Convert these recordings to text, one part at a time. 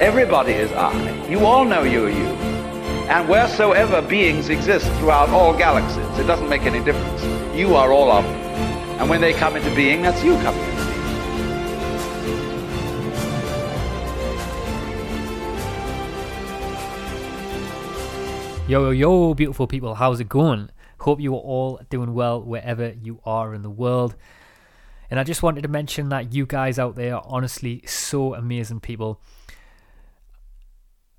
Everybody is I. You all know you are you. And wheresoever beings exist throughout all galaxies, it doesn't make any difference. You are all of them. And when they come into being, that's you coming into being. Yo, yo, yo, beautiful people, how's it going? Hope you are all doing well wherever you are in the world. And I just wanted to mention that you guys out there are honestly so amazing people.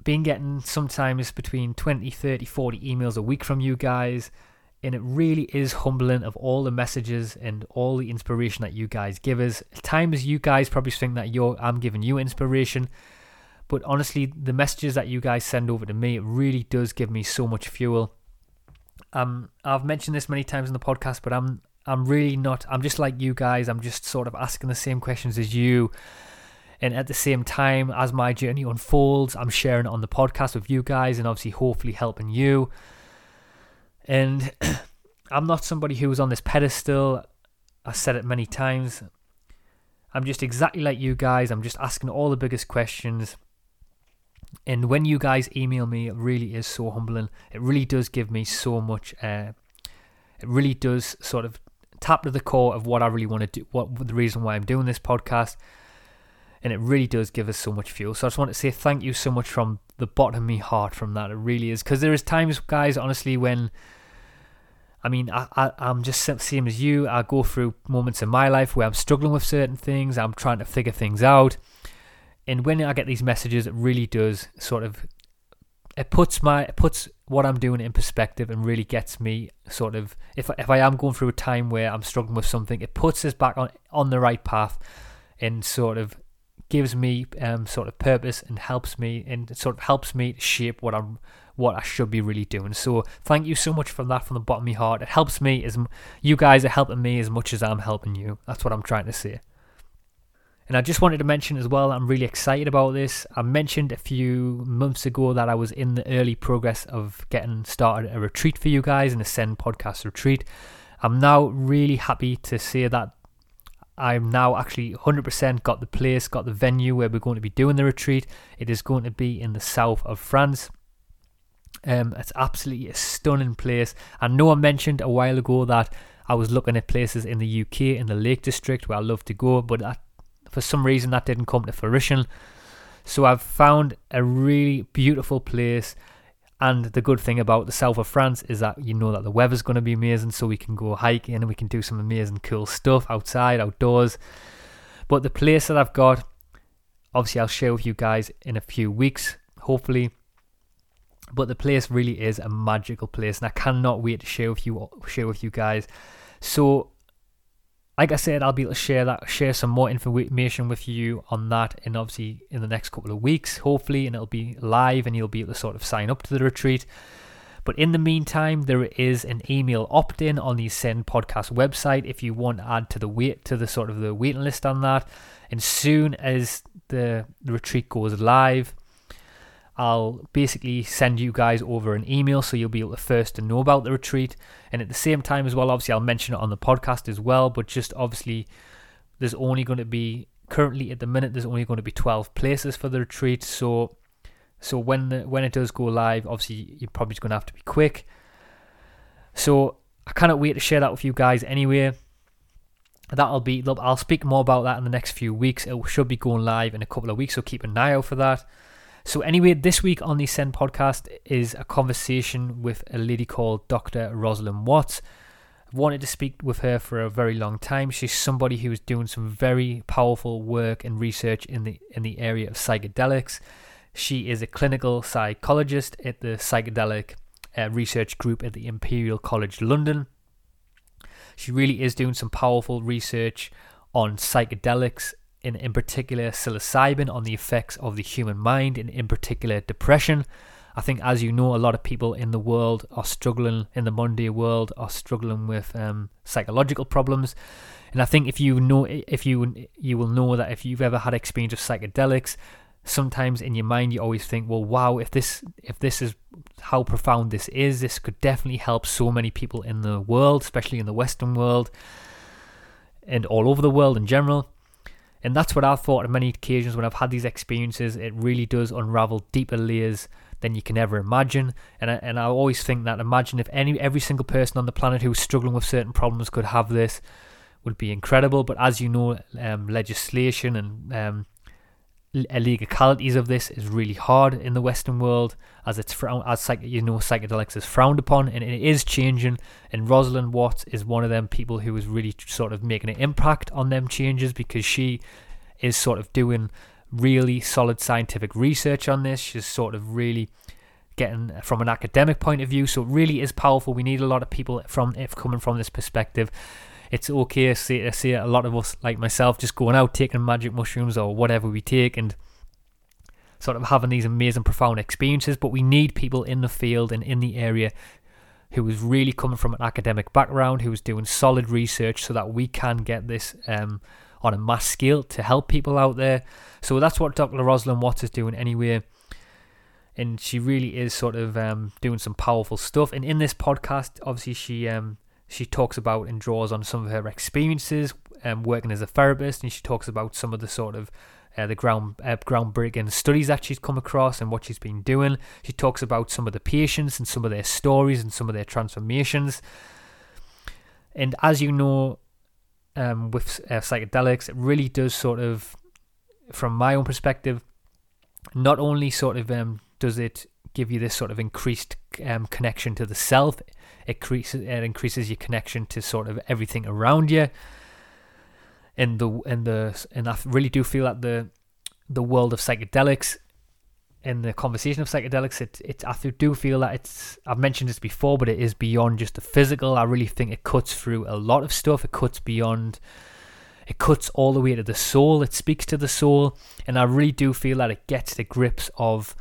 Been getting sometimes between 20, 30, 40 emails a week from you guys. And it really is humbling of all the messages and all the inspiration that you guys give us. At times you guys probably think that you're I'm giving you inspiration. But honestly, the messages that you guys send over to me, it really does give me so much fuel. Um, I've mentioned this many times in the podcast, but I'm I'm really not. I'm just like you guys. I'm just sort of asking the same questions as you, and at the same time, as my journey unfolds, I'm sharing it on the podcast with you guys, and obviously, hopefully, helping you. And I'm not somebody who's on this pedestal. I said it many times. I'm just exactly like you guys. I'm just asking all the biggest questions. And when you guys email me, it really is so humbling. It really does give me so much. Uh, it really does sort of tap to the core of what I really want to do, what the reason why I'm doing this podcast. And it really does give us so much fuel. So I just want to say thank you so much from the bottom of my heart from that. It really is. Because there is times, guys, honestly, when I mean, I, I, I'm just same as you. I go through moments in my life where I'm struggling with certain things. I'm trying to figure things out and when I get these messages, it really does sort of it puts my it puts what I'm doing in perspective and really gets me sort of if if I am going through a time where I'm struggling with something, it puts us back on on the right path and sort of gives me um sort of purpose and helps me and sort of helps me shape what I'm what I should be really doing. So thank you so much for that from the bottom of my heart. It helps me as you guys are helping me as much as I'm helping you. That's what I'm trying to say. And I just wanted to mention as well, I'm really excited about this. I mentioned a few months ago that I was in the early progress of getting started a retreat for you guys, an Ascend podcast retreat. I'm now really happy to say that I'm now actually 100% got the place, got the venue where we're going to be doing the retreat. It is going to be in the south of France. Um, it's absolutely a stunning place. I know I mentioned a while ago that I was looking at places in the UK in the Lake District where I love to go, but that for some reason that didn't come to fruition. So I've found a really beautiful place. And the good thing about the south of France is that you know that the weather's going to be amazing, so we can go hiking and we can do some amazing, cool stuff outside, outdoors. But the place that I've got, obviously, I'll share with you guys in a few weeks, hopefully. But the place really is a magical place, and I cannot wait to share with you share with you guys. So like I said, I'll be able to share that, share some more information with you on that, and obviously in the next couple of weeks, hopefully, and it'll be live, and you'll be able to sort of sign up to the retreat. But in the meantime, there is an email opt-in on the Ascend Podcast website if you want to add to the wait to the sort of the waiting list on that. And soon as the, retreat goes live, I'll basically send you guys over an email so you'll be to first to know about the retreat. And at the same time as well, obviously I'll mention it on the podcast as well, but just obviously there's only going to be currently at the minute there's only going to be 12 places for the retreat. So so when the, when it does go live, obviously you're probably going to have to be quick. So I cannot wait to share that with you guys anyway. That'll be I'll speak more about that in the next few weeks. It should be going live in a couple of weeks, so keep an eye out for that. So, anyway, this week on the Ascend podcast is a conversation with a lady called Dr. Rosalind Watts. I've wanted to speak with her for a very long time. She's somebody who is doing some very powerful work and research in the in the area of psychedelics. She is a clinical psychologist at the psychedelic uh, research group at the Imperial College London. She really is doing some powerful research on psychedelics in, in particular psilocybin on the effects of the human mind, and in particular depression. I think, as you know, a lot of people in the world are struggling, in the Monday world, are struggling with um, psychological problems. And I think if you know, if you you will know that if you've ever had experience of psychedelics, sometimes in your mind you always think, well, wow, if this if this is how profound this is, this could definitely help so many people in the world, especially in the Western world, and all over the world in general. And that's what I've thought on many occasions when I've had these experiences. It really does unravel deeper layers than you can ever imagine. And I, and I always think that imagine if any every single person on the planet who's struggling with certain problems could have this, would be incredible. But as you know, um, legislation and um, illegalities of this is really hard in the Western world, as it's frowned, as psych, you know, psychedelics is frowned upon, and it is changing. And Rosalind Watts is one of them people who is really sort of making an impact on them changes because she is sort of doing really solid scientific research on this. She's sort of really getting uh, from an academic point of view. So it really is powerful. We need a lot of people from if coming from this perspective. It's okay I see, to see a lot of us like myself just going out taking magic mushrooms or whatever we take and sort of having these amazing profound experiences. But we need people in the field and in the area who is really coming from an academic background, who is doing solid research so that we can get this um, on a mass scale to help people out there. So that's what Dr. Rosalind Watts is doing anyway. And she really is sort of um, doing some powerful stuff. And in this podcast, obviously, she um, she talks about and draws on some of her experiences um, working as a therapist, and she talks about some of the sort of uh, the ground uh, groundbreaking studies that she's come across and what she's been doing. She talks about some of the patients and some of their stories and some of their transformations. And as you know, um, with uh, psychedelics, it really does sort of, from my own perspective, not only sort of um, does it give you this sort of increased um, connection to the self, it increases it increases your connection to sort of everything around you. In the in the and I really do feel that the the world of psychedelics in the conversation of psychedelics, it, it I do feel that it's I've mentioned this before, but it is beyond just the physical. I really think it cuts through a lot of stuff. It cuts beyond it cuts all the way to the soul. It speaks to the soul, and I really do feel that it gets the grips of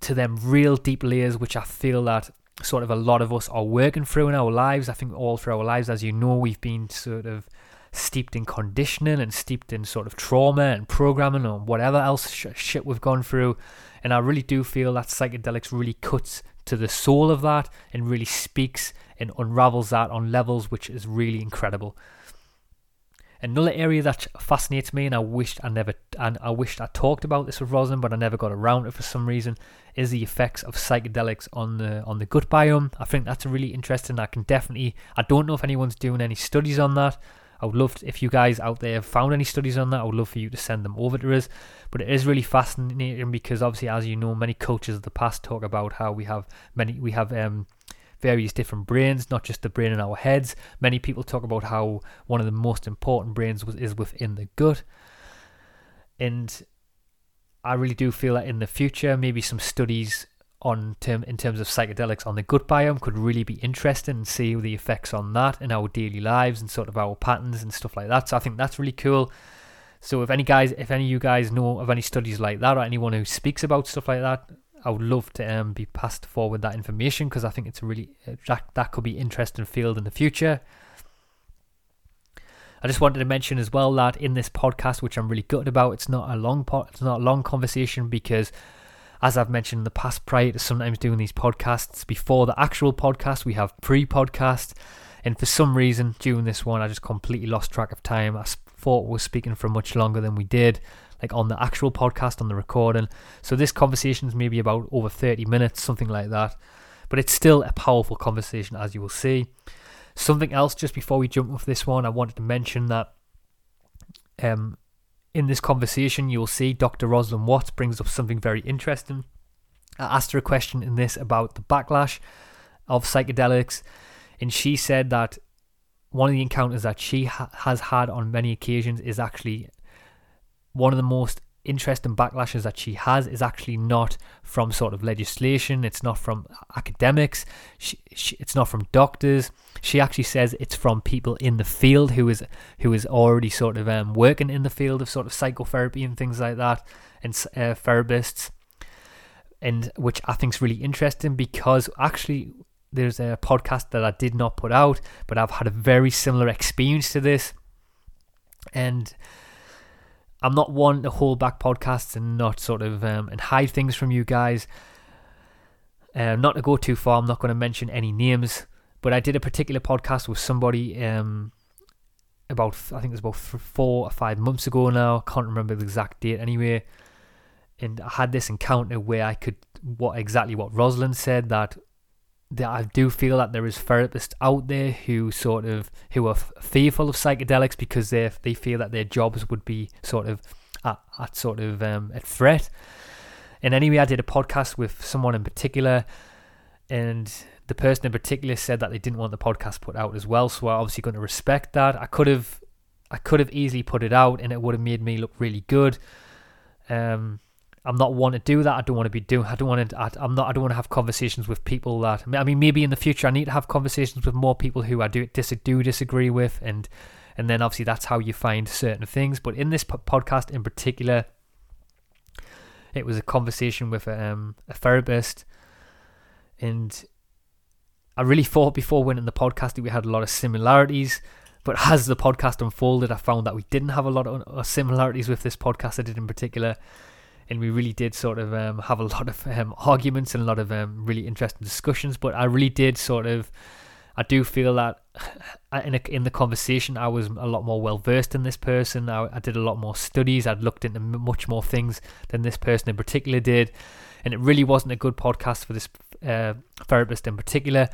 to them real deep layers, which I feel that sort of a lot of us are working through in our lives. I think all through our lives, as you know, we've been sort of steeped in conditioning and steeped in sort of trauma and programming or whatever else sh- shit we've gone through. And I really do feel that psychedelics really cuts to the soul of that and really speaks and unravels that on levels which is really incredible. Another area that fascinates me, and I wished I never, and I wished I talked about this with Rosalind, but I never got around to it for some reason, is the effects of psychedelics on the on the gut biome. I think that's really interesting. I can definitely, I don't know if anyone's doing any studies on that. I would love to, if you guys out there have found any studies on that. I would love for you to send them over to us. But it is really fascinating because obviously, as you know, many cultures of the past talk about how we have many we have um, various different brains, not just the brain in our heads. Many people talk about how one of the most important brains is within the gut, and I really do feel that in the future, maybe some studies on term in terms of psychedelics on the gut biome could really be interesting and see the effects on that in our daily lives and sort of our patterns and stuff like that. So I think that's really cool. So if any guys, if any of you guys know of any studies like that or anyone who speaks about stuff like that, I would love to um, be passed forward that information because I think it's a really uh, that that could be interesting field in the future. I just wanted to mention as well that in this podcast, which I'm really gutted about, it's not a long pot, it's not a long conversation because as I've mentioned in the past, prior to sometimes doing these podcasts, before the actual podcast, we have pre podcast. And for some reason, during this one, I just completely lost track of time. I thought we were speaking for much longer than we did, like on the actual podcast, on the recording. So this conversation is maybe about over 30 minutes, something like that. But it's still a powerful conversation, as you will see. Something else, just before we jump off this one, I wanted to mention that um, in this conversation, you'll see Dr. Rosalind Watts brings up something very interesting. I asked her a question in this about the backlash of psychedelics, and she said that one of the encounters that she ha- has had on many occasions is actually one of the most interest and backlashes that she has is actually not from sort of legislation. It's not from academics. She, she, it's not from doctors. She actually says it's from people in the field who is who is already sort of um, working in the field of sort of psychotherapy and things like that, and uh, therapists, and which I think is really interesting because actually there's a podcast that I did not put out, but I've had a very similar experience to this, and I'm not one to hold back podcasts and not sort of um, and hide things from you guys. Uh, not to go too far, I'm not going to mention any names, but I did a particular podcast with somebody um, about I think it was about four or five months ago now. I can't remember the exact date anyway. And I had this encounter where I could what exactly what Rosalind said that that I do feel that there is therapists out there who sort of who are fearful of psychedelics because they they feel that their jobs would be sort of at, at sort of um, at threat. And anyway, I did a podcast with someone in particular, and the person in particular said that they didn't want the podcast put out as well. So I'm obviously going to respect that. I could have I could have easily put it out, and it would have made me look really good. Um, I'm not one to do that. I don't want to be doing. I don't want to. I, I'm not. I don't want to have conversations with people that. I mean, maybe in the future I need to have conversations with more people who I do dis, do disagree with, and and then obviously that's how you find certain things. But in this podcast in particular, it was a conversation with a, um, a therapist, and I really thought before winning the podcast that we had a lot of similarities. But as the podcast unfolded, I found that we didn't have a lot of similarities with this podcast I did in particular and we really did sort of um, have a lot of um, arguments and a lot of um, really interesting discussions. But I really did sort of, I do feel that in a, in the conversation I was a lot more well versed in this person. I, I, did a lot more studies. I'd looked into much more things than this person in particular did, and it really wasn't a good podcast for this uh, therapist in particular.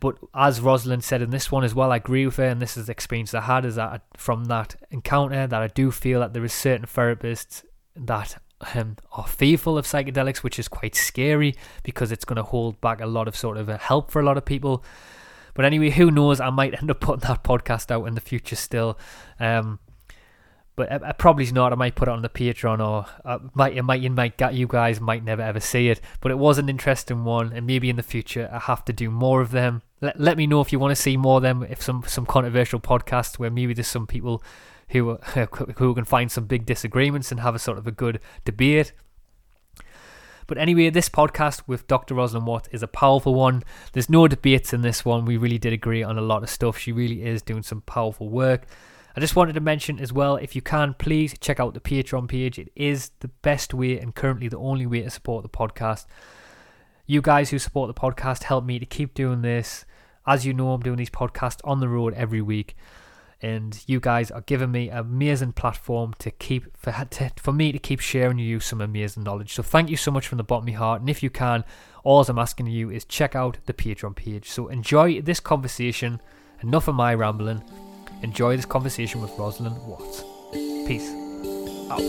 But as Rosalind said in this one as well, I agree with her, and this is the experience I had is that from that encounter that I do feel that there is certain therapists that um, are fearful of psychedelics, which is quite scary because it's going to hold back a lot of sort of a help for a lot of people. But anyway, who knows? I might end up putting that podcast out in the future still. Um, but uh, probably not. I might put it on the Patreon, or uh, might might you might you guys might never ever see it. But it was an interesting one, and maybe in the future I have to do more of them. Let, let me know if you want to see more of them. If some some controversial podcasts where maybe there's some people who uh, who can find some big disagreements and have a sort of a good debate. But anyway, this podcast with Dr. Rosalind Watt is a powerful one. There's no debates in this one. We really did agree on a lot of stuff. She really is doing some powerful work. I just wanted to mention as well, if you can, please check out the Patreon page. It is the best way and currently the only way to support the podcast. You guys who support the podcast help me to keep doing this. As you know, I'm doing these podcasts on the road every week and you guys are giving me an amazing platform to keep for to, for me to keep sharing you some amazing knowledge. So thank you so much from the bottom of my heart. And if you can, all I'm asking you is check out the Patreon page. So enjoy this conversation. Enough of my rambling. Enjoy this conversation with Rosalind Watts. Peace out.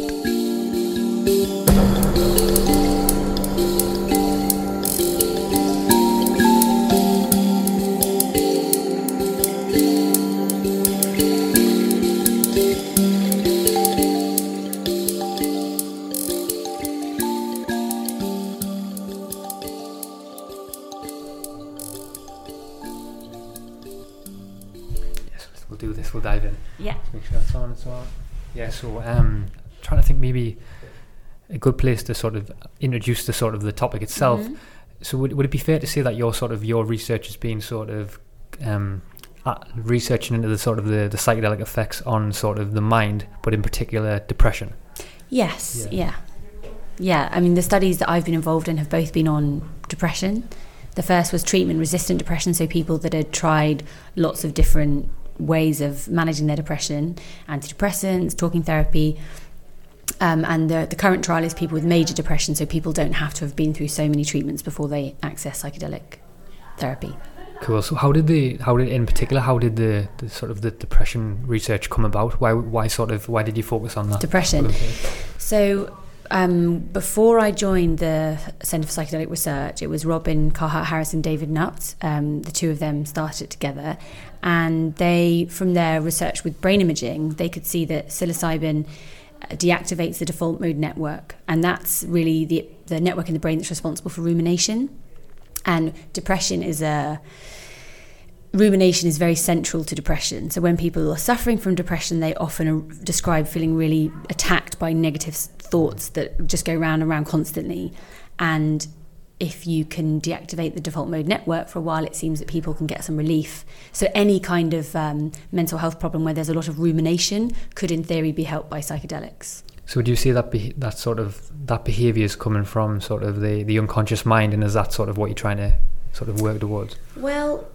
Yeah, Make sure that's on as well. Yeah, so um, trying to think maybe a good place to sort of introduce the sort of the topic itself. Mm-hmm. So would, would it be fair to say that your sort of your research has been sort of um, researching into the sort of the, the psychedelic effects on sort of the mind, but in particular depression? Yes, yeah. yeah. Yeah, I mean, the studies that I've been involved in have both been on depression. The first was treatment resistant depression, so people that had tried lots of different ways of managing their depression, antidepressants, talking therapy. Um, and the, the current trial is people with major depression, so people don't have to have been through so many treatments before they access psychedelic therapy. Cool. So, how did the how did in particular how did the, the sort of the depression research come about? Why why sort of why did you focus on that depression? So, um, before I joined the Centre for Psychedelic Research, it was Robin Carhart Harris and David Nutt. Um, the two of them started together, and they, from their research with brain imaging, they could see that psilocybin deactivates the default mode network, and that's really the the network in the brain that's responsible for rumination. And depression is a rumination is very central to depression. So when people are suffering from depression, they often describe feeling really attacked by negative thoughts that just go round and round constantly. And if you can deactivate the default mode network for a while, it seems that people can get some relief. So any kind of um, mental health problem where there's a lot of rumination could, in theory, be helped by psychedelics. So do you see that be- that sort of that behaviour is coming from sort of the the unconscious mind, and is that sort of what you're trying to sort of work towards? Well,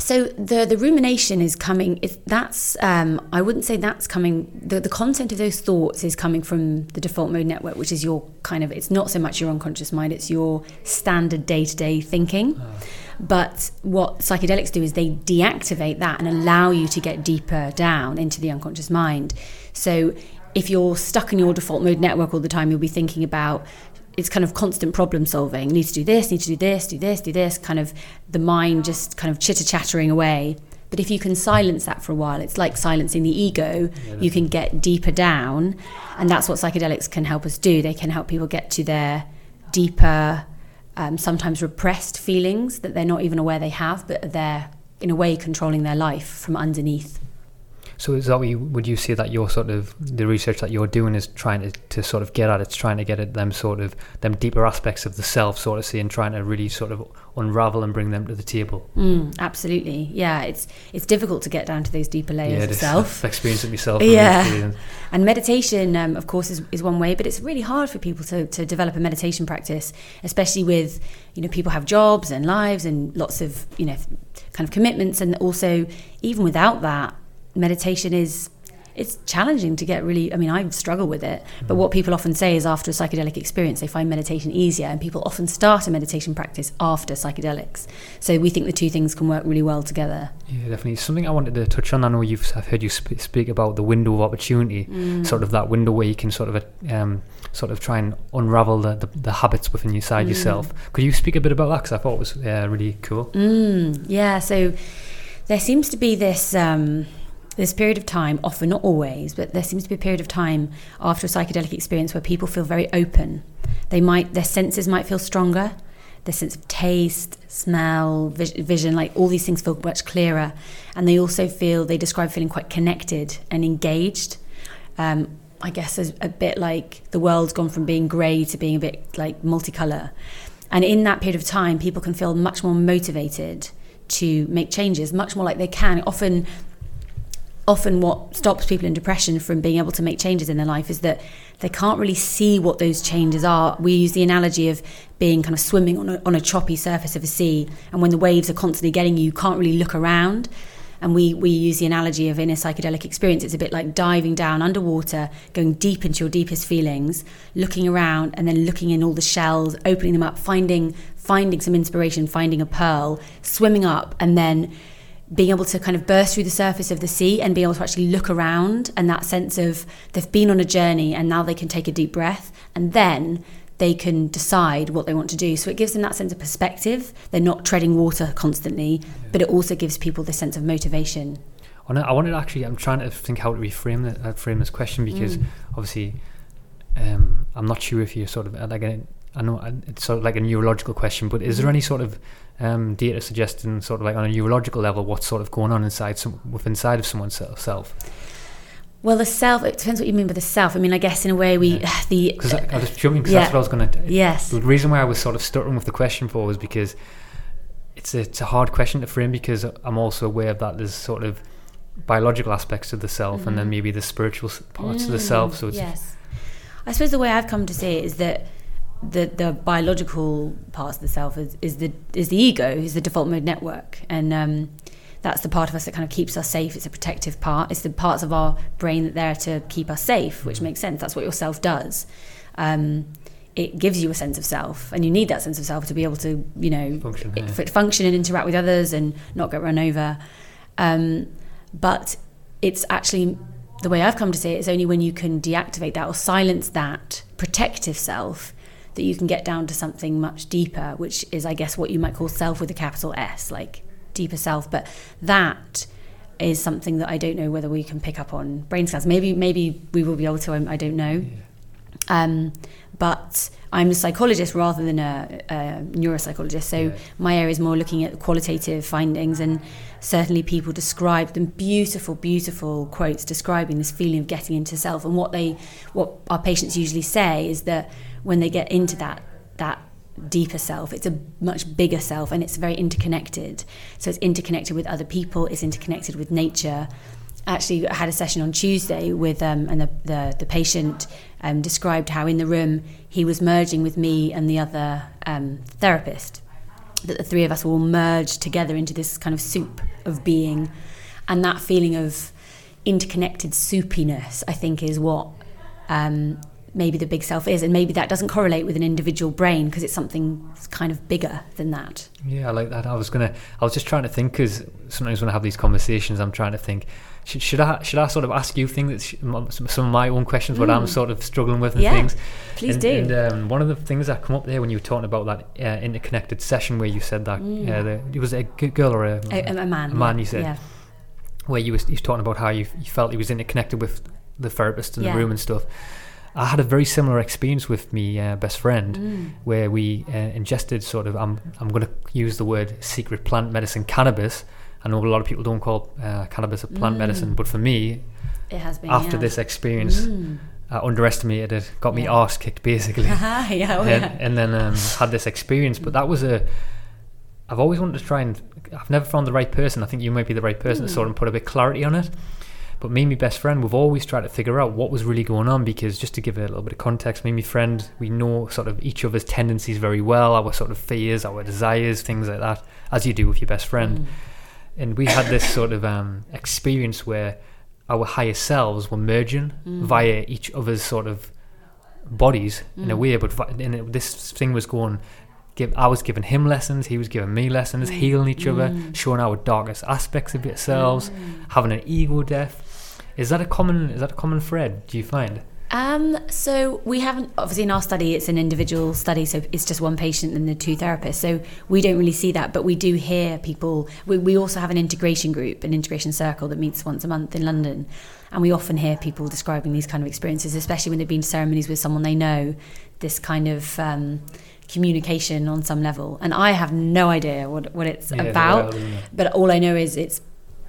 so the the rumination is coming. It, that's um, I wouldn't say that's coming. The the content of those thoughts is coming from the default mode network, which is your kind of. It's not so much your unconscious mind. It's your standard day to day thinking. Oh. But what psychedelics do is they deactivate that and allow you to get deeper down into the unconscious mind. So if you're stuck in your default mode network all the time, you'll be thinking about it's kind of constant problem solving. Need to do this, need to do this, do this, do this, kind of the mind just kind of chitter chattering away. But if you can silence that for a while, it's like silencing the ego. Yeah, you can get deeper down, and that's what psychedelics can help us do. They can help people get to their deeper, um, sometimes repressed feelings that they're not even aware they have, but they're in a way controlling their life from underneath. So is that what you, would you say that your sort of the research that you're doing is trying to, to sort of get at? It's trying to get at them sort of them deeper aspects of the self, sort of see, and trying to really sort of unravel and bring them to the table. Mm, absolutely, yeah. It's it's difficult to get down to those deeper layers yeah, of self. I've experienced it myself. Yeah, and meditation, um, of course, is, is one way, but it's really hard for people to to develop a meditation practice, especially with you know people have jobs and lives and lots of you know kind of commitments, and also even without that meditation is it's challenging to get really i mean i struggle with it but what people often say is after a psychedelic experience they find meditation easier and people often start a meditation practice after psychedelics. So we think the two things can work really well together. Yeah definitely. Something i wanted to touch on i know you've i've heard you sp- speak about the window of opportunity mm. sort of that window where you can sort of um, sort of try and unravel the, the, the habits within inside mm. yourself. Could you speak a bit about that? Because i thought it was uh, really cool. Mm, yeah so there seems to be this um, this period of time, often not always, but there seems to be a period of time after a psychedelic experience where people feel very open. They might their senses might feel stronger. Their sense of taste, smell, vision, like all these things feel much clearer, and they also feel they describe feeling quite connected and engaged. Um, I guess a, a bit like the world's gone from being grey to being a bit like multicolour. And in that period of time, people can feel much more motivated to make changes, much more like they can. Often often what stops people in depression from being able to make changes in their life is that they can't really see what those changes are. We use the analogy of being kind of swimming on a, on a choppy surface of a sea, and when the waves are constantly getting you, you can't really look around. And we, we use the analogy of in a psychedelic experience, it's a bit like diving down underwater, going deep into your deepest feelings, looking around, and then looking in all the shells, opening them up, finding finding some inspiration, finding a pearl, swimming up, and then being able to kind of burst through the surface of the sea and being able to actually look around and that sense of they've been on a journey and now they can take a deep breath and then they can decide what they want to do. So it gives them that sense of perspective. They're not treading water constantly, yeah. but it also gives people this sense of motivation. I wanted actually, I'm trying to think how to reframe that, uh, frame this question because mm. obviously um, I'm not sure if you're sort of like a, I know it's sort of like a neurological question, but is there mm. any sort of um, data suggesting sort of like on a neurological level what's sort of going on inside some within inside of someone's self. Well, the self. It depends what you mean by the self. I mean, I guess in a way we yeah. the. Because I, I was jumping because yeah. that's what I was going to. Yes. The reason why I was sort of stuttering with the question for was because it's a, it's a hard question to frame because I'm also aware of that there's sort of biological aspects of the self mm-hmm. and then mm-hmm. maybe the spiritual parts mm, of the self. So yes. I suppose the way I've come to see it is that the the biological part of the self is, is the is the ego, is the default mode network, and um, that's the part of us that kind of keeps us safe. It's a protective part. It's the parts of our brain that are there to keep us safe, which makes sense. That's what your self does. Um, it gives you a sense of self, and you need that sense of self to be able to, you know, function, yeah. function and interact with others and not get run over. Um, but it's actually the way I've come to see it is only when you can deactivate that or silence that protective self that you can get down to something much deeper, which is, I guess, what you might call self with a capital S, like deeper self. But that is something that I don't know whether we can pick up on brain scans. Maybe maybe we will be able to. I, I don't know. Um, but I'm a psychologist rather than a, a neuropsychologist. So Yeah. my area is more looking at qualitative findings, and certainly people describe them beautiful, beautiful quotes describing this feeling of getting into self. And what they, what our patients usually say is that when they get into that that deeper self, it's a much bigger self, and it's very interconnected. So it's interconnected with other people, it's interconnected with nature. Actually I had a session on Tuesday with um, and the, the, the patient um, described how in the room he was merging with me and the other um, therapist. That the three of us will merge together into this kind of soup of being. And that feeling of interconnected soupiness I think is what um, maybe the big self is and maybe that doesn't correlate with an individual brain because it's something kind of bigger than that Yeah, I like that. I was gonna. I was just trying to think because sometimes when I have these conversations, I'm trying to think. Should, should I should I sort of ask you things that sh- some of my own questions, what I'm sort of struggling with and Yeah, things. please and, do. And um, one of the things that come up there when you were talking about that uh, interconnected session where you said that uh, the, it was a g- girl or a, a, a man a man you said yeah. where you was, you was talking about how you, you felt he was interconnected with the therapist in Yeah. the room and stuff. I had a very similar experience with me uh, best friend, Mm. where we uh, ingested sort of I'm I'm going to use the word secret plant medicine cannabis. I know a lot of people don't call uh, cannabis a plant Mm. medicine, but for me, it has been after yeah. this experience, Mm. I underestimated it, got me Yeah. arse kicked basically yeah, oh, and, yeah. and then um, had this experience. But that was a. I've always wanted to try and. I've never found the right person. I think you might be the right person to sort of put a bit clarity on it. But me and my best friend, we've always tried to figure out what was really going on because just to give it a little bit of context, me and my friend, we know sort of each other's tendencies very well, our sort of fears, our desires, things like that, as you do with your best friend. Mm. And we had this sort of um, experience where our higher selves were merging mm. via each other's sort of bodies in a mm. way, but and it, this thing was going. Give, I was giving him lessons, he was giving me lessons, healing each other, showing our darkest aspects of ourselves, having an ego death. Is that a common? Is that a common thread? Do you find? Um, so we haven't obviously in our study it's an individual study, so it's just one patient and the two therapists. So we don't really see that, but we do hear people. We, we also have an integration group, an integration circle that meets once a month in London, and we often hear people describing these kind of experiences, especially when they've been to ceremonies with someone they know. This kind of um, communication on some level, and I have no idea what what it's Yeah, about. well, it? But all I know is it's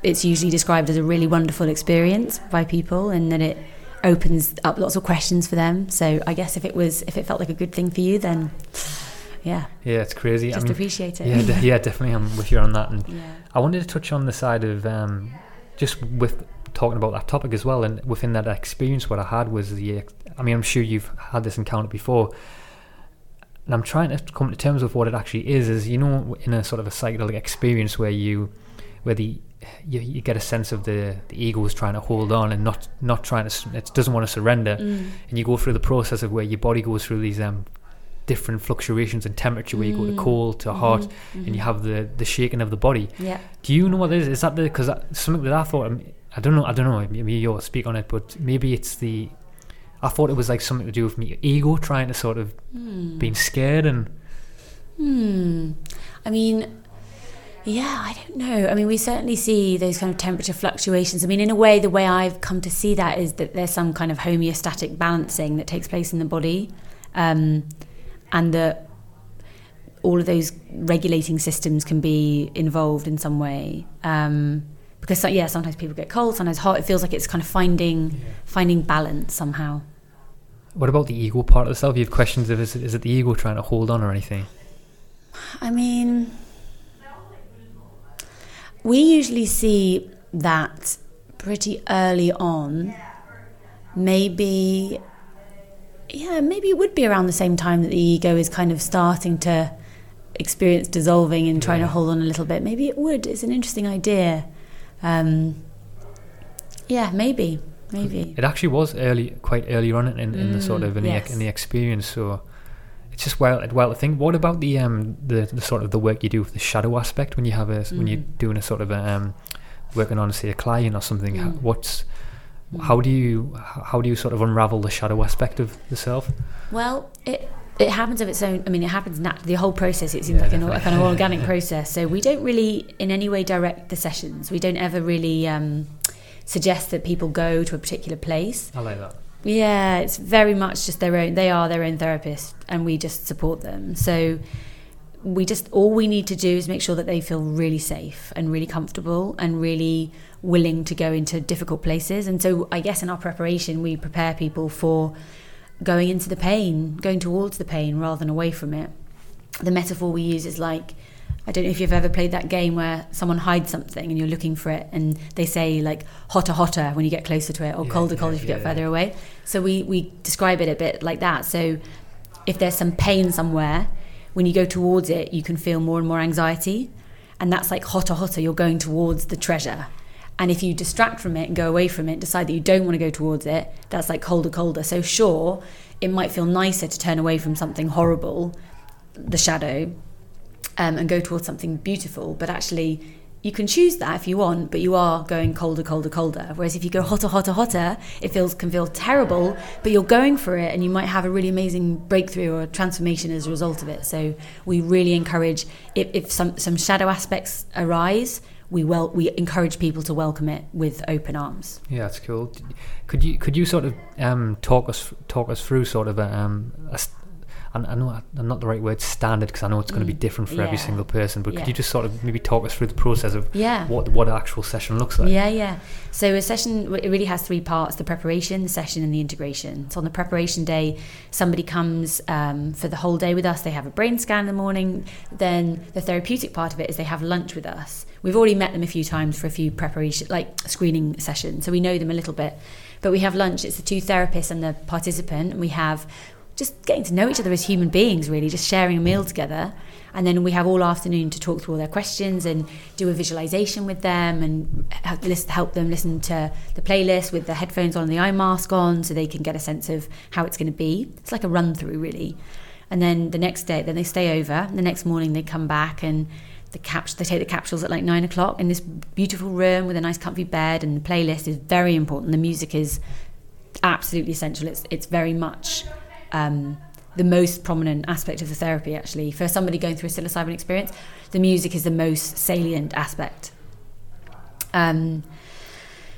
it's usually described as a really wonderful experience by people, and that it opens up lots of questions for them. So I guess if it was if it felt like a good thing for you, then yeah, Yeah, it's crazy. just I mean, appreciate it. yeah, de- yeah, definitely. I'm with you on that. And Yeah. I wanted to touch on the side of um, just with talking about that topic as well, and within that experience, what I had was the. I mean, I'm sure you've had this encounter before, and I'm trying to come to terms with what it actually is. Is you know, in a sort of a psychedelic experience where you, where the you, you get a sense of the the ego is trying to hold on and not not trying to it doesn't want to surrender, Mm. and you go through the process of where your body goes through these um different fluctuations in temperature where you go to cold to hot and you have the the shaking of the body Yeah. do you know what it is? Is that the because something that I thought I don't know I don't know maybe you'll speak on it, but maybe it's the I thought it was like something to do with me ego trying to sort of being scared and Hmm. I mean, yeah, I don't know. I mean, we certainly see those kind of temperature fluctuations. I mean, in a way, the way I've come to see that is that there's some kind of homeostatic balancing that takes place in the body, um, and that all of those regulating systems can be involved in some way. Um, because yeah, sometimes people get cold, sometimes hot. It feels like it's kind of finding finding balance somehow. what about the ego part of the self? You have questions of is is it the ego trying to hold on or anything? I mean, we usually see that pretty early on. Maybe, yeah, maybe it would be around the same time that the ego is kind of starting to experience dissolving and trying to hold on a little bit. Maybe it would. It's an interesting idea. Um, yeah, maybe, maybe. It actually was early, quite early on in, in the sort Mm, of in, the, yes. ex- in the experience. So just well, well to think. What about the um the, the sort of the work you do with the shadow aspect when you have a when you're Mm. doing a sort of a, um working on say a client or something? How, Mm. what's how do you how do you sort of unravel the shadow aspect of the self? Well, it it happens of its own. I mean, it happens naturally. The whole process it seems yeah, like an, a kind of organic process. So we don't really, in any way, direct the sessions. We don't ever really um, suggest that people go to a particular place. I like that. Yeah, it's very much just their own. They are their own therapist, and we just support them. So we just all we need to do is make sure that they feel really safe and really comfortable and really willing to go into difficult places. And so I guess in our preparation, we prepare people for going into the pain, going towards the pain rather than away from it. The metaphor we use is like, I don't know if you've ever played that game where someone hides something and you're looking for it and they say like hotter, hotter when you get closer to it or yeah, colder, colder if you yeah, get further away. So we, we describe it a bit like that. So if there's some pain somewhere, when you go towards it, you can feel more and more anxiety. And that's like hotter, hotter, you're going towards the treasure. And if you distract from it and go away from it, decide that you don't want to go towards it, that's like colder, colder. So, sure, it might feel nicer to turn away from something horrible, the shadow, um, and go towards something beautiful. But actually, you can choose that if you want, but you are going colder, colder, colder. Whereas if you go hotter, hotter, hotter, it feels can feel terrible, but you're going for it, and you might have a really amazing breakthrough or transformation as a result of it. So we really encourage if, if some some shadow aspects arise, we well we encourage people to welcome it with open arms. Yeah, that's cool. Could you could you sort of um, talk us talk us through sort of a, um, a and I know I'm not the right word standard because I know it's going to be mm. different for yeah. every single person. But yeah. could you just sort of maybe talk us through the process of yeah. what what an actual session looks like? Yeah, yeah. So a session it really has three parts: the preparation, the session, and the integration. So on the preparation day, somebody comes um, for the whole day with us. They have a brain scan in the morning. Then the therapeutic part of it is they have lunch with us. We've already met them a few times for a few preparation, like screening sessions, so we know them a little bit. But we have lunch. It's the two therapists and the participant, and we have just getting to know each other as human beings, really, just sharing a meal together. And then we have all afternoon to talk through all their questions and do a visualization with them and help them listen to the playlist with the headphones on and the eye mask on so they can get a sense of how it's going to be. It's like a run through, really. And then the next day, then they stay over. The next morning, they come back and the cap- they take the capsules at like nine o'clock in this beautiful room with a nice comfy bed and the playlist is very important. The music is absolutely essential. It's it's very much um, the most prominent aspect of the therapy, actually. For somebody going through a psilocybin experience, the music is the most salient aspect. Um,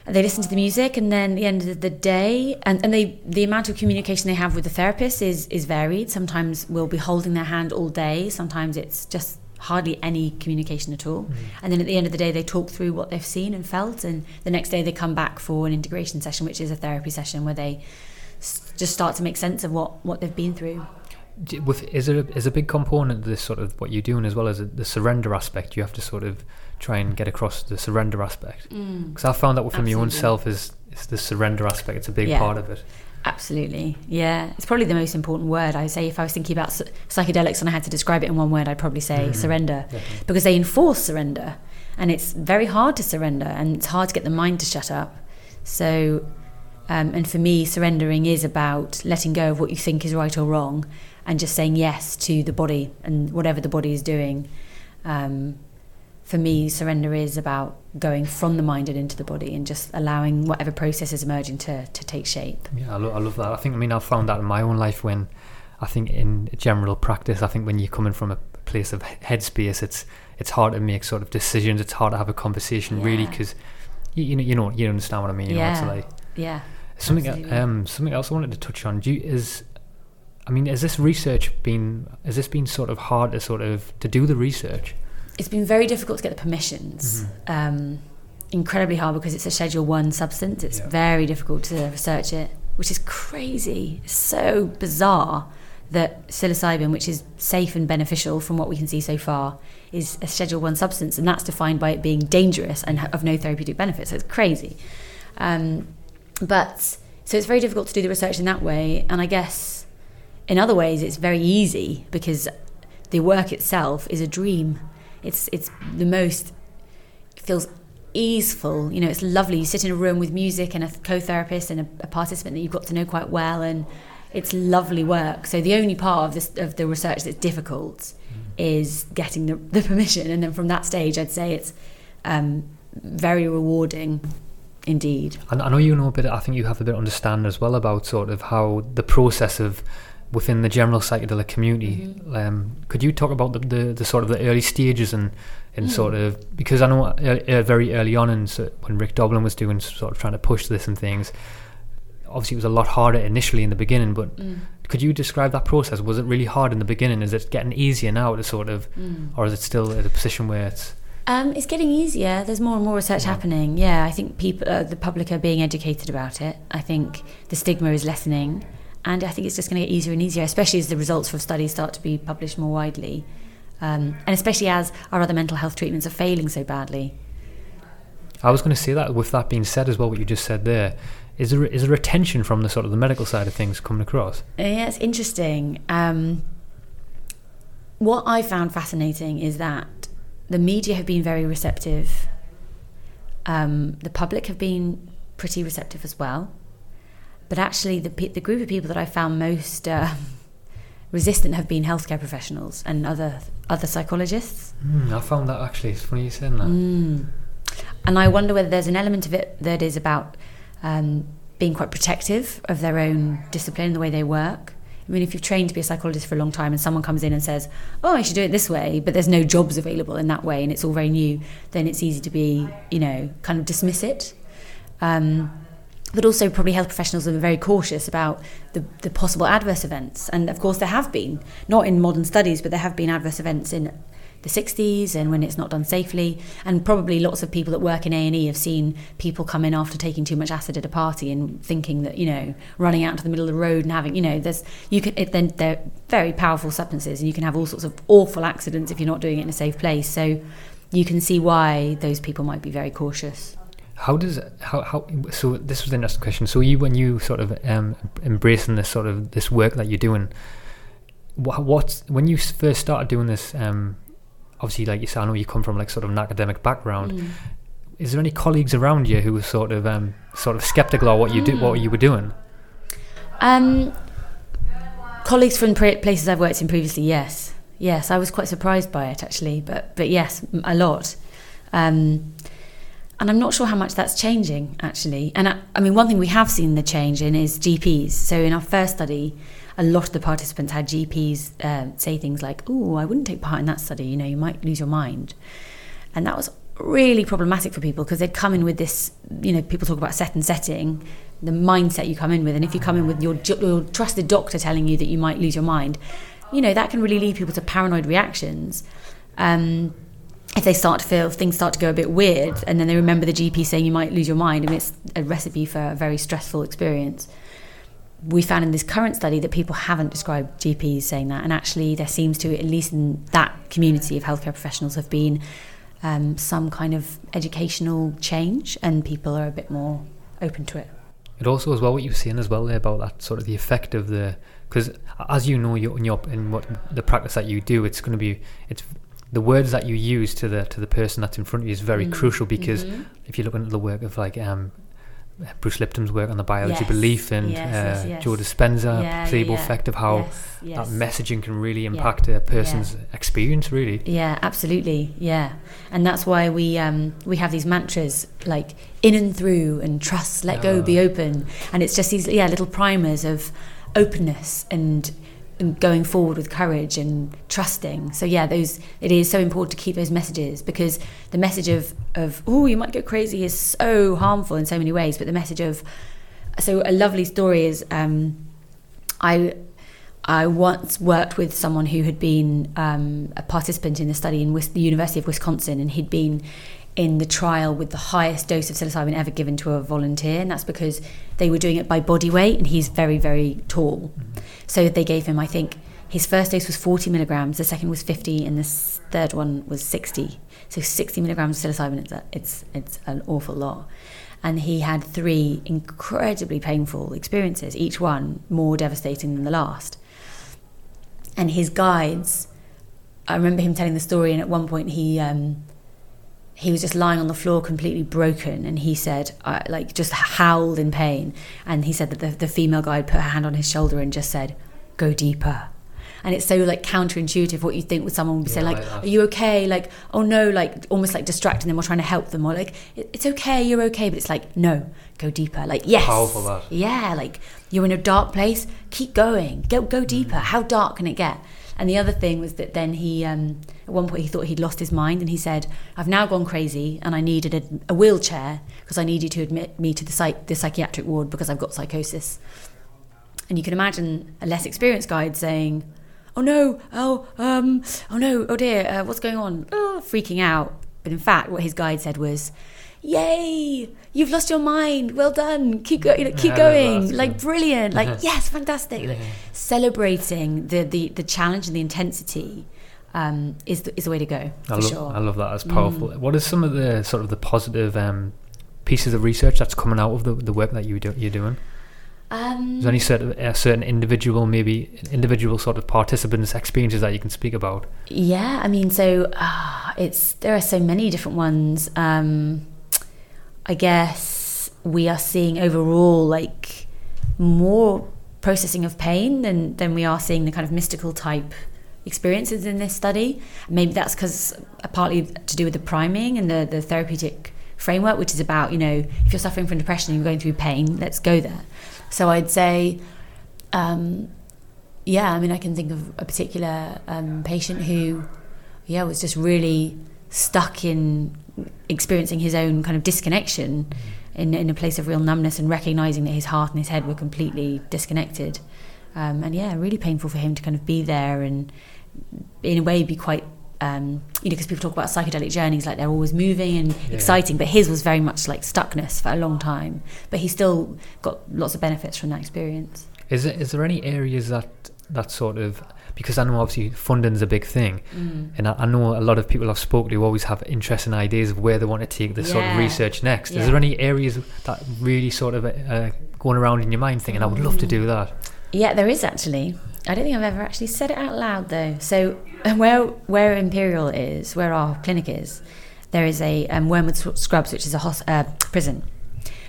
they listen to the music, and then at the end of the day, and, and they the amount of communication they have with the therapist is is varied. Sometimes we'll be holding their hand all day. Sometimes it's just hardly any communication at all. Mm. And then at the end of the day, they talk through what they've seen and felt, and the next day they come back for an integration session, which is a therapy session where they just start to make sense of what what they've been through. With is there a, is a big component of this sort of what you're doing as well as the surrender aspect? You have to sort of try and get across the surrender aspect because mm. I found that from Absolutely. your own self is is the surrender aspect. It's a big yeah. part of it. Absolutely, yeah. It's probably the most important word. I say if I was thinking about psychedelics and I had to describe it in one word, I'd probably say mm-hmm. surrender, Definitely. because they enforce surrender, and it's very hard to surrender, and it's hard to get the mind to shut up. So um, and for me, surrendering is about letting go of what you think is right or wrong and just saying yes to the body and whatever the body is doing. Um, for me, surrender is about going from the mind and into the body and just allowing whatever process is emerging to, to take shape. Yeah, I, lo- I love that. I think, I mean, I've found that in my own life when I think in general practice, I think when you're coming from a place of headspace, it's it's hard to make sort of decisions. It's hard to have a conversation, yeah. really, because you, you know you know you understand what I mean. You yeah. Know, like, yeah. Something um, something else I wanted to touch on. Do you, is I mean, has this research been has this been sort of hard to sort of to do the research? It's been very difficult to get the permissions. Mm-hmm. Um, incredibly hard because it's a Schedule One substance. It's yeah. very difficult to research it, which is crazy. It's so bizarre that psilocybin, which is safe and beneficial from what we can see so far, is a Schedule One substance, and that's defined by it being dangerous and of no therapeutic benefit. So it's crazy. Um, but so it's very difficult to do the research in that way. And I guess in other ways, it's very easy because the work itself is a dream. It's it's the most it feels easeful. You know, it's lovely. You sit in a room with music and a co-therapist and a, a participant that you've got to know quite well, and it's lovely work. So the only part of this of the research that's difficult mm. is getting the, the permission, and then from that stage, I'd say it's um, very rewarding Indeed. And I know you know a bit, I think you have a bit of understanding as well about sort of how the process of within the general psychedelic community. Mm-hmm. Um, could you talk about the, the, the, sort of the early stages and in mm. sort of because I know uh, very early on in so when Rick Doblin was doing sort of trying to push this and things. Obviously, it was a lot harder initially in the beginning, but mm. could you describe that process? Was it really hard in the beginning? Is it getting easier now to sort of, mm. or is it still at a position where it's um, it's getting easier. There's more and more research yeah. happening. Yeah, I think people, uh, the public, are being educated about it. I think the stigma is lessening, and I think it's just going to get easier and easier, especially as the results from studies start to be published more widely, um, and especially as our other mental health treatments are failing so badly. I was going to say that. With that being said, as well, what you just said there, is there is there a tension from the sort of the medical side of things coming across? Uh, yeah, it's interesting. Um, what I found fascinating is that the media have been very receptive. Um, the public have been pretty receptive as well. But actually, the, the group of people that I found most uh, resistant have been healthcare professionals and other other psychologists. Mm, I found that actually. It's funny you saying that. Mm. And I wonder whether there's an element of it that is about um, being quite protective of their own discipline and the way they work. I mean, if you've trained to be a psychologist for a long time and someone comes in and says, oh, I should do it this way, but there's no jobs available in that way and it's all very new, then it's easy to be, you know, kind of dismiss it. Um, but also, probably health professionals are very cautious about the, the possible adverse events. And of course, there have been, not in modern studies, but there have been adverse events in the 60s and when it's not done safely. And probably lots of people that work in A&E have seen people come in after taking too much acid at a party and thinking that you know running out to the middle of the road and having you know there's you can it, then they're very powerful substances and you can have all sorts of awful accidents if you're not doing it in a safe place. So you can see why those people might be very cautious. How does how how so this was the next question. So you when you sort of um embracing this sort of this work that you're doing what, when you first started doing this um obviously, like you said, I know you come from like sort of an academic background. Mm. Is there any colleagues around you who were sort of um, sort of skeptical of what you do, what you were doing? Um, colleagues from places I've worked in previously, yes, yes, I was quite surprised by it actually, but but yes, a lot. Um, and I'm not sure how much that's changing actually. And I, I mean, one thing we have seen the change in is GPs. So in our first study, a lot of the participants had GPs uh, say things like, "Oh, I wouldn't take part in that study. You know, you might lose your mind," and that was really problematic for people because they'd come in with this. You know, people talk about set and setting, the mindset you come in with, and if you come in with your, your trusted doctor telling you that you might lose your mind, you know that can really lead people to paranoid reactions. Um, if they start to feel things start to go a bit weird, and then they remember the GP saying you might lose your mind, mean, it's a recipe for a very stressful experience we found in this current study that people haven't described GPs saying that, and actually there seems to, at least in that community of healthcare professionals, have been um, some kind of educational change, and people are a bit more open to it. It also, as well, what you were saying as well there about that sort of the effect of the, because as you know, in your in what the practice that you do, it's going to be it's the words that you use to the to the person that's in front of you is very mm. crucial because mm-hmm. if you're looking at the work of like um, Bruce Lipton's work on the biology yes. belief and yes, uh, yes, Joe Dispenza yeah, placebo yeah, effect of how that messaging can really impact yeah, a person's experience really. Yeah absolutely yeah. And that's why we um, we have these mantras like in and through and trust let go be open. And it's just these yeah little primers of openness and going forward with courage and trusting. So yeah, those it is so important to keep those messages because the message of of oh you might go crazy is so harmful in so many ways. But the message of so a lovely story is um, I I once worked with someone who had been um, a participant in a study in the University of Wisconsin, and he'd been in the trial with the highest dose of psilocybin ever given to a volunteer, and that's because they were doing it by body weight, and he's very, very tall. So they gave him, I think, his first dose was 40 milligrams, the second was 50, and the third one was 60. So 60 milligrams of psilocybin, it's, a, it's, it's an awful lot. And he had three incredibly painful experiences, each one more devastating than the last. And his guides, I remember him telling the story, and at one point he um, he was just lying on the floor completely broken and he said uh, like just howled in pain and he said that the, the female guide put her hand on his shoulder and just said go deeper and it's so like counterintuitive what you think with someone would be yeah, saying like, "Are you okay?" Like, "Oh no," like almost like distracting them or trying to help them, or like, "It's okay, you're okay," but it's like, "No, go deeper." Like, yes, powerful that. Yeah, like you're in a dark place, keep going, go go deeper. Mm. How dark can it get? And the other thing was that then he, um, at one point, he thought he'd lost his mind, and he said, "I've now gone crazy, and I needed a, a wheelchair because I need you to admit me to the psych- the psychiatric ward because I've got psychosis." And you can imagine a less experienced guide saying, "Oh no, oh um, oh no, oh dear, uh, what's going on?" Oh, freaking out. But in fact, what his guide said was, "Yay, you've lost your mind. Well done. Keep going. You know, keep going. Like brilliant. Like yes, fantastic. Like, celebrating the, the the challenge and the intensity." Um, is the, is the way to go for I love, sure. I love that. That's powerful. Mm. What are some of the sort of the positive um, pieces of research that's coming out of the, the work that you do, you're doing? Um, Is there any certain, a certain individual, maybe individual sort of participants' experiences that you can speak about? Yeah, I mean, so uh, it's there are so many different ones. Um, I guess we are seeing overall like more processing of pain than than we are seeing the kind of mystical type experiences in this study. Maybe that's because uh, partly to do with the priming and the the therapeutic framework, which is about you know if you're suffering from depression and you're going through pain, let's go there. So I'd say, um, yeah, I mean, I can think of a particular um, patient who, yeah, was just really stuck in experiencing his own kind of disconnection in, in a place of real numbness and recognizing that his heart and his head were completely disconnected. Um, and yeah, really painful for him to kind of be there and, in a way, be quite um, you know, because people talk about psychedelic journeys like they're always moving and yeah. exciting, but his was very much like stuckness for a long time. But he still got lots of benefits from that experience. Is it? Is there any areas that that sort of because I know obviously funding is a big thing, mm. and I, I, know a lot of people I've spoken to always have interesting ideas of where they want to take this yeah. sort of research next. Yeah. Is there any areas that really sort of uh, going around in your mind thinking. I would love to do that? Yeah, there is actually. I don't think I've ever actually said it out loud though. So where where Imperial is, where our clinic is, there is a um, Wormwood Scrubs, which is a hos- uh, prison.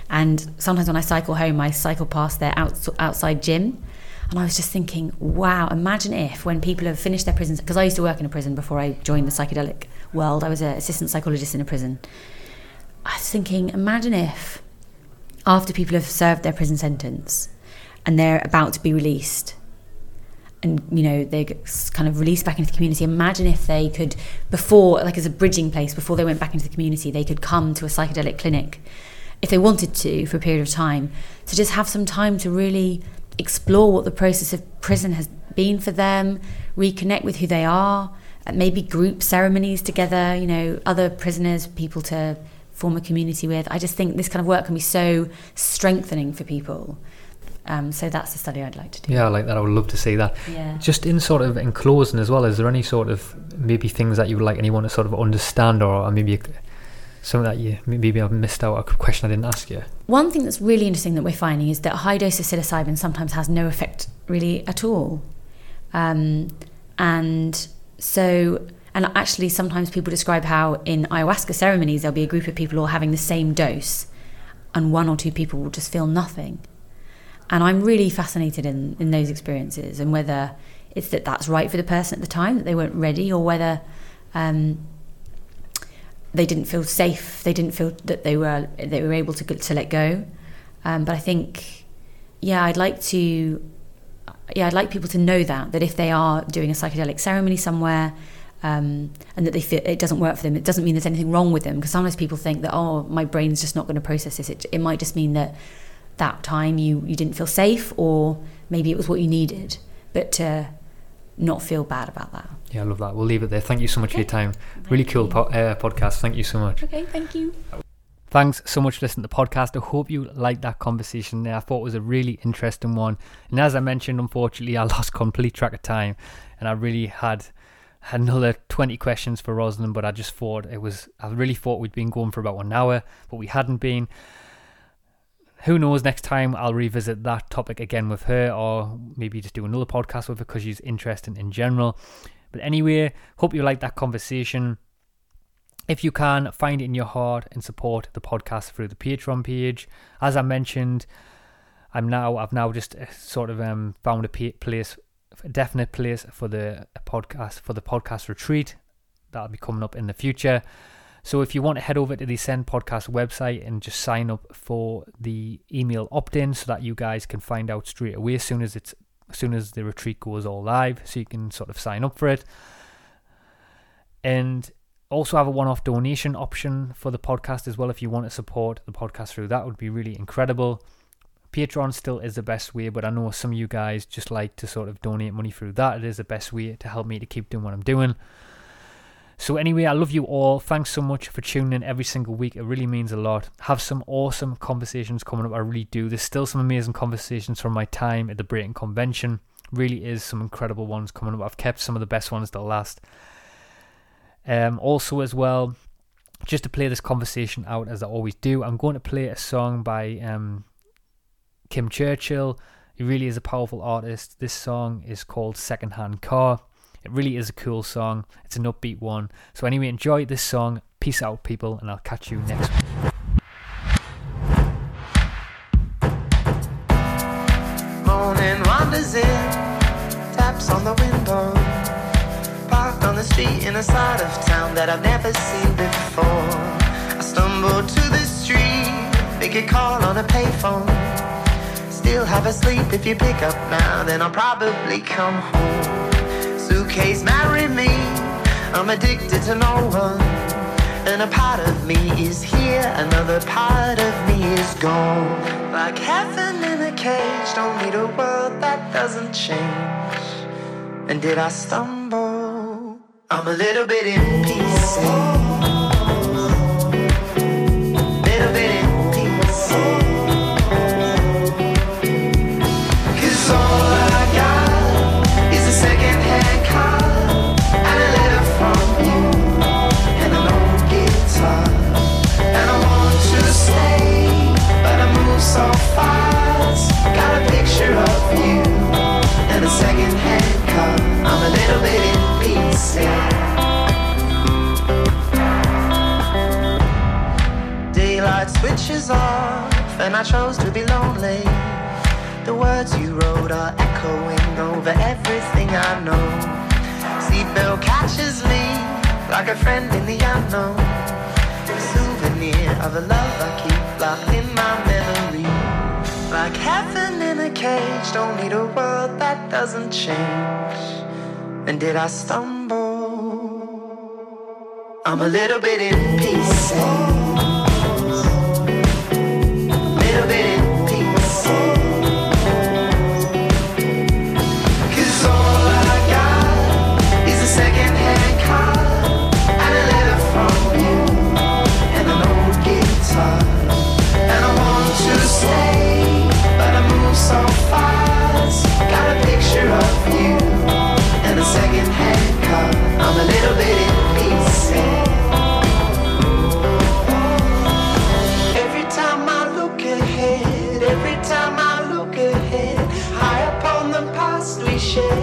And sometimes when I cycle home, I cycle past their out- outside gym. And I was just thinking, wow, imagine if when people have finished their prisons, because I used to work in a prison before I joined the psychedelic world, I was an assistant psychologist in a prison. I was thinking, imagine if after people have served their prison sentence and they're about to be released, and you know they kind of released back into the community imagine if they could before like as a bridging place before they went back into the community they could come to a psychedelic clinic if they wanted to for a period of time to just have some time to really explore what the process of prison has been for them reconnect with who they are maybe group ceremonies together you know other prisoners people to form a community with i just think this kind of work can be so strengthening for people um, so that's the study I'd like to do. Yeah, I like that. I would love to see that. Yeah. Just in sort of in closing as well, is there any sort of maybe things that you would like anyone to sort of understand or, or maybe something that you maybe I've missed out a question I didn't ask you? One thing that's really interesting that we're finding is that a high dose of psilocybin sometimes has no effect really at all. Um, and so and actually sometimes people describe how in ayahuasca ceremonies there'll be a group of people all having the same dose and one or two people will just feel nothing and I'm really fascinated in, in those experiences and whether it's that that's right for the person at the time, that they weren't ready, or whether um, they didn't feel safe, they didn't feel that they were they were able to to let go. Um, but I think, yeah, I'd like to, yeah, I'd like people to know that that if they are doing a psychedelic ceremony somewhere. Um, and that they feel it doesn't work for them. It doesn't mean there's anything wrong with them because sometimes people think that oh my brain's just not going to process this. It, it might just mean that that time you, you didn't feel safe or maybe it was what you needed, but to not feel bad about that. Yeah, I love that. We'll leave it there. Thank you so much okay. for your time. Thank really cool po- uh, podcast. Thank you so much. Okay, thank you. Thanks so much for listening to the podcast. I hope you liked that conversation there. I thought it was a really interesting one. And as I mentioned, unfortunately, I lost complete track of time and I really had another 20 questions for Rosalind, but I just thought it was, I really thought we'd been going for about one hour, but we hadn't been who knows next time I'll revisit that topic again with her or maybe just do another podcast with her because she's interesting in general. But anyway, hope you like that conversation. If you can, find it in your heart and support the podcast through the Patreon page. As I mentioned, I'm now I've now just uh, sort of um, found a place a definite place for the podcast for the podcast retreat that'll be coming up in the future. So if you want to head over to the Ascend Podcast website and just sign up for the email opt-in so that you guys can find out straight away as soon as it's as soon as the retreat goes all live, so you can sort of sign up for it. And also have a one-off donation option for the podcast as well if you want to support the podcast through that would be really incredible. Patreon still is the best way, but I know some of you guys just like to sort of donate money through that. It is the best way to help me to keep doing what I'm doing. So, anyway, I love you all. Thanks so much for tuning in every single week. It really means a lot. Have some awesome conversations coming up. I really do. There's still some amazing conversations from my time at the Breaking Convention. Really is some incredible ones coming up. I've kept some of the best ones to last. Um, also, as well, just to play this conversation out as I always do, I'm going to play a song by um, Kim Churchill. He really is a powerful artist. This song is called Secondhand Car. It really is a cool song. It's an upbeat one. So anyway, enjoy this song. Peace out, people, and I'll catch you next week. Morning wanders in, taps on the window. Parked on the street in a side of town that I've never seen before. I stumble to the street, make a call on a payphone. Still have a sleep if you pick up now, then I'll probably come home suitcase, marry me. I'm addicted to no one. And a part of me is here, another part of me is gone. Like heaven in a cage, don't need a world that doesn't change. And did I stumble? I'm a little bit in pieces. I keep locked in my memory. Like heaven in a cage, don't need a world that doesn't change. And did I stumble? I'm a little bit in pieces. So